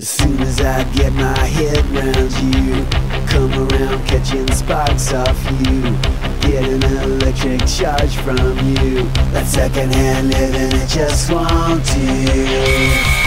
As soon as I get my head round you, come around catching sparks off you, get an electric charge from you. That secondhand living, I just want to.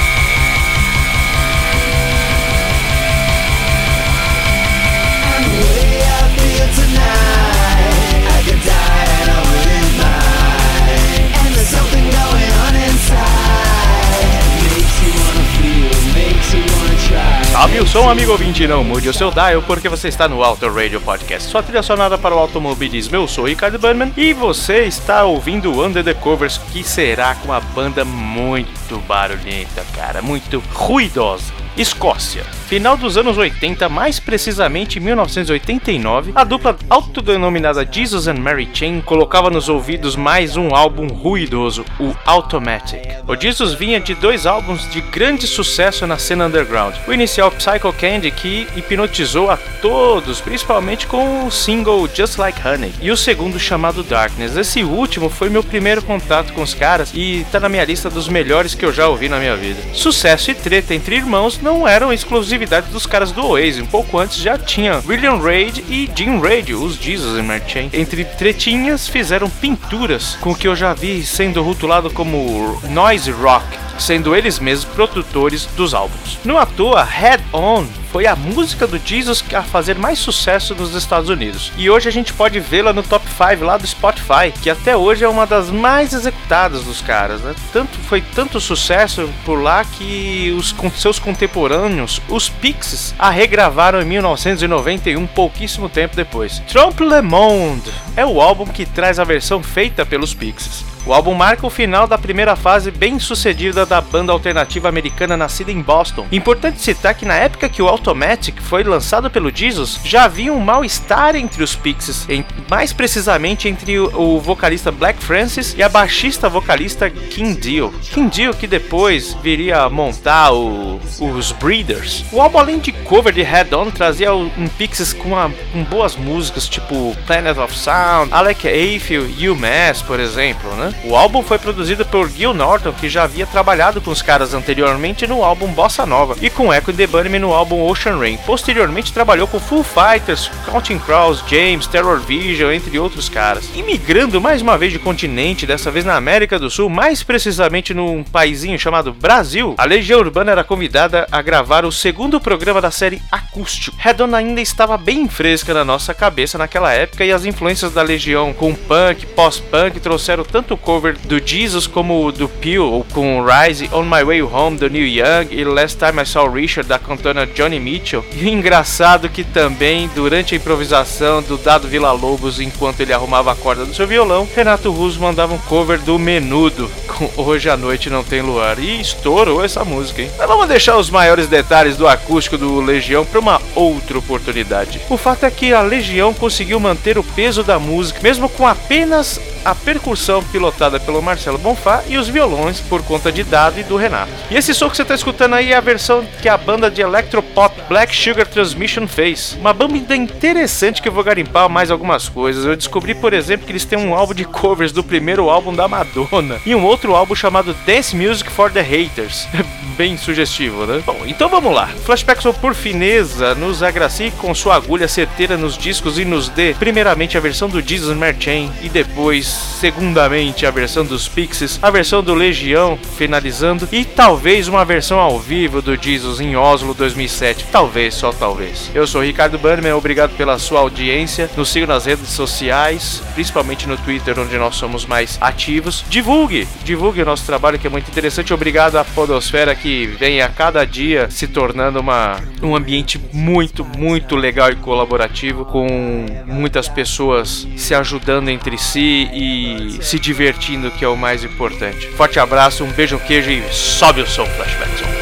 Salve o som, amigo ouvinte, não mude o seu dial porque você está no Auto Radio Podcast. Sua trilha sonora para o automobilismo. Eu sou Ricardo Burnman e você está ouvindo Under the Covers, que será com uma banda muito barulhenta, cara, muito ruidosa. Escócia. Final dos anos 80, mais precisamente em 1989, a dupla autodenominada Jesus and Mary Chain colocava nos ouvidos mais um álbum ruidoso, o Automatic. O Jesus vinha de dois álbuns de grande sucesso na cena underground. O inicial Psycho Candy, que hipnotizou a todos, principalmente com o single Just Like Honey, e o segundo chamado Darkness. Esse último foi meu primeiro contato com os caras e tá na minha lista dos melhores que eu já ouvi na minha vida. Sucesso e treta entre irmãos não eram exclusividade dos caras do Oasis. Um pouco antes já tinha William Reid e Jim Reid, os Jesus and Mary Entre tretinhas fizeram pinturas com o que eu já vi sendo rotulado como noise rock sendo eles mesmos produtores dos álbuns. No à toa, Head On foi a música do Jesus a fazer mais sucesso nos Estados Unidos. E hoje a gente pode vê-la no top 5 lá do Spotify, que até hoje é uma das mais executadas dos caras. Né? Tanto foi tanto sucesso por lá que os seus contemporâneos, os Pixies, a regravaram em 1991, pouquíssimo tempo depois. Trompe Le Monde é o álbum que traz a versão feita pelos Pixies. O álbum marca o final da primeira fase bem sucedida da banda alternativa americana nascida em Boston. Importante citar que na época que o Automatic foi lançado pelo Jesus, já havia um mal-estar entre os Pixies, mais precisamente entre o, vocalista Black Francis e a baixista vocalista King Deal. King Deal que depois viria a montar o, os Breeders. O álbum além de cover de Head On trazia um Pixies com, a, com boas músicas tipo Planet of Sound, Alec Ayfield, UMass, por exemplo, né? O álbum foi produzido por Gil Norton, que já havia trabalhado com os caras anteriormente no álbum Bossa Nova, e com Echo the Bunnyman no álbum Ocean Rain. Posteriormente trabalhou com Full Fighters, Counting Crows, James, Terror Vision, entre outros caras. Imigrando mais uma vez de continente, dessa vez na América do Sul, mais precisamente num paizinho chamado Brasil, a Legião Urbana era convidada a gravar o segundo programa da série Acústico. Redon ainda estava bem fresca na nossa cabeça naquela época e as influências da Legião com punk, pós-punk trouxeram tanto cover do Jesus como do Peel, com Rise, On My Way Home do Neil Young e Last Time I Saw Richard da cantona Johnny Mitchell. E engraçado que também, durante a improvisação do Dado Villa Lobos, enquanto ele arrumava a corda do seu violão, Renato Russo mandava um cover do Menudo, com Hoje à Noite Não Tem Luar. E estourou essa música, hein? Mas vamos deixar os maiores detalhes do acústico do Legião para uma outra oportunidade. O fato é que a Legião conseguiu manter o peso da música, mesmo com apenas a percussão pilotada pelo Marcelo Bonfá e os violões por conta de Dado e do Renato. E esse som que você está escutando aí é a versão que a banda de electropop Black Sugar Transmission fez. Uma banda interessante que eu vou garimpar mais algumas coisas. Eu descobri, por exemplo, que eles têm um álbum de covers do primeiro álbum da Madonna e um outro álbum chamado Dance Music for the Haters. Bem sugestivo, né? Bom, então vamos lá. Flashback por fineza nos agracie com sua agulha certeira nos discos e nos dê primeiramente a versão do Jesus Merchain e depois segundamente a versão dos Pixies, a versão do Legião finalizando e talvez uma versão ao vivo do Jesus em Oslo 2007. Talvez, só talvez. Eu sou Ricardo Bannerman, obrigado pela sua audiência. Nos siga nas redes sociais, principalmente no Twitter, onde nós somos mais ativos. Divulgue, divulgue o nosso trabalho que é muito interessante. Obrigado à Podosfera que vem a cada dia se tornando uma, um ambiente muito, muito legal e colaborativo, com muitas pessoas se ajudando entre si e se divertindo, que é o mais importante. Forte abraço, um beijo, um queijo e sobe o som, Flashback Zone.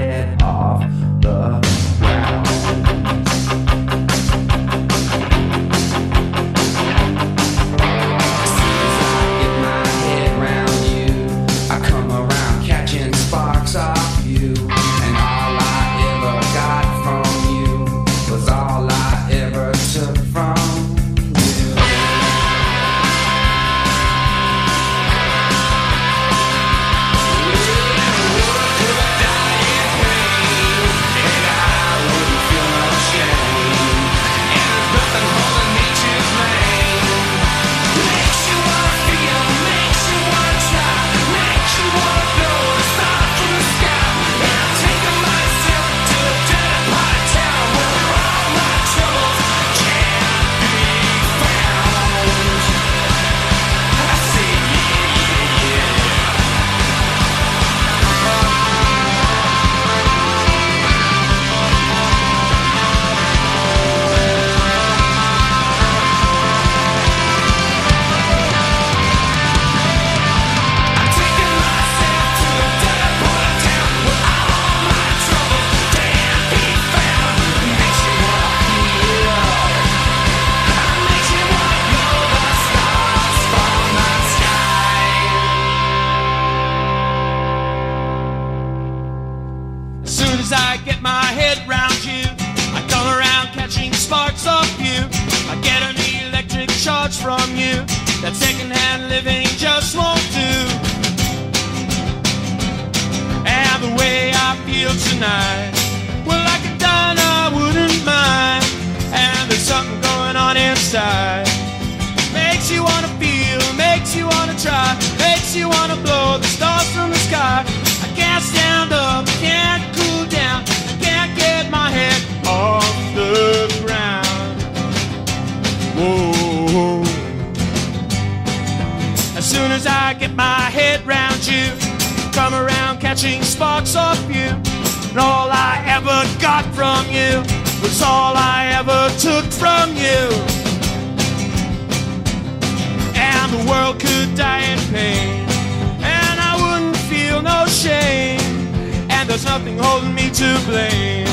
head. my head round you. Come around catching sparks off you. And all I ever got from you was all I ever took from you. And the world could die in pain. And I wouldn't feel no shame. And there's nothing holding me to blame.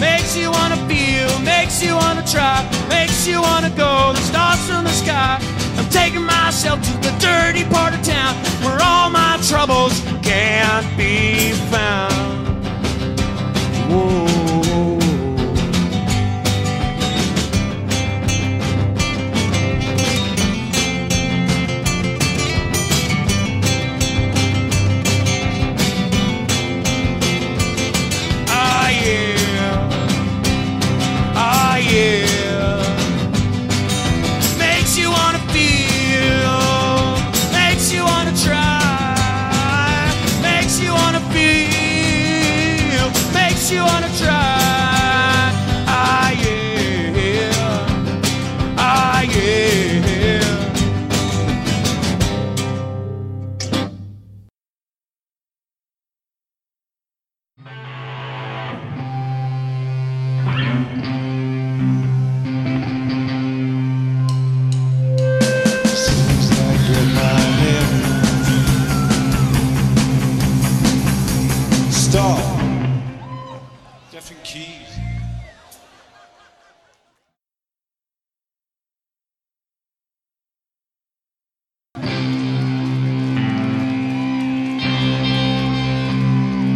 Makes you wanna feel, makes you wanna try, makes you wanna go, the stars in the sky taking myself to the dirty part of town where all my troubles can't be found. Stephen Key.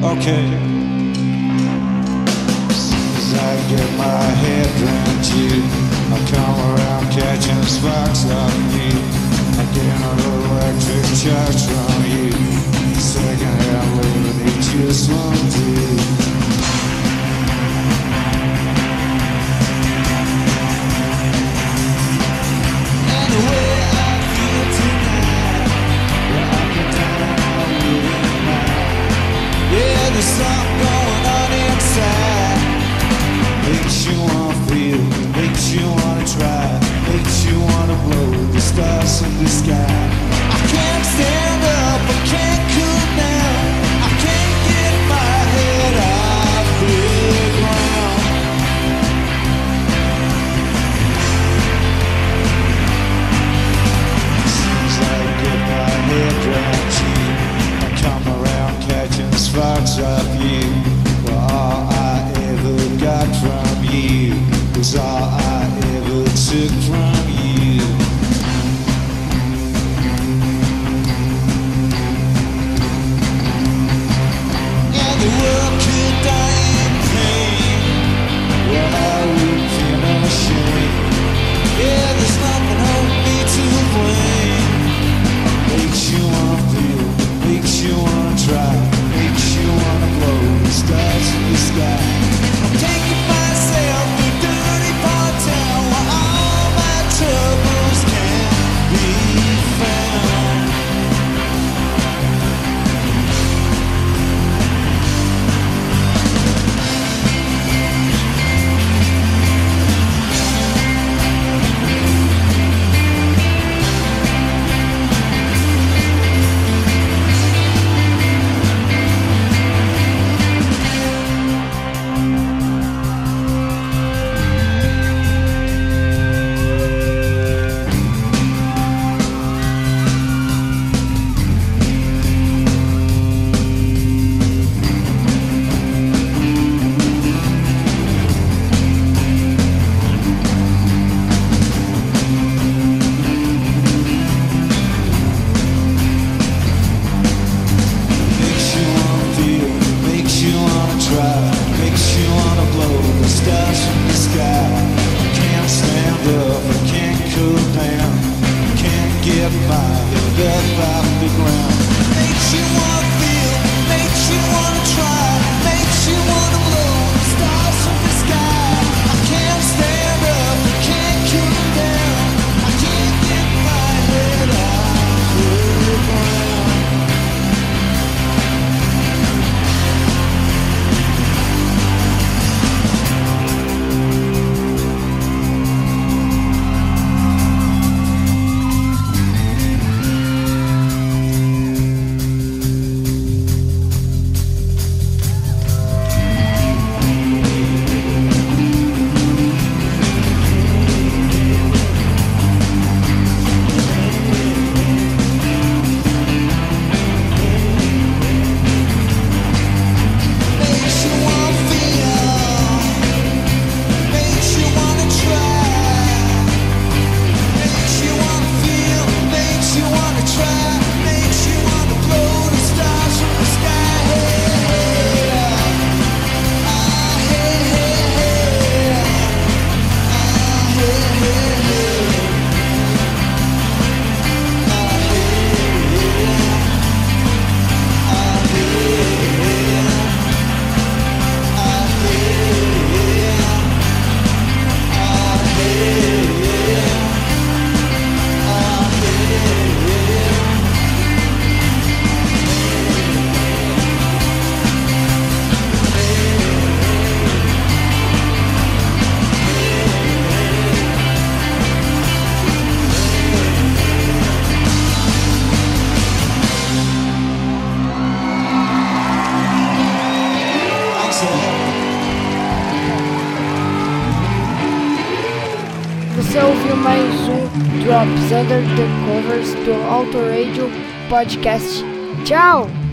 Okay. all I ever took from Under the Covers do Auto Radio Podcast. Tchau!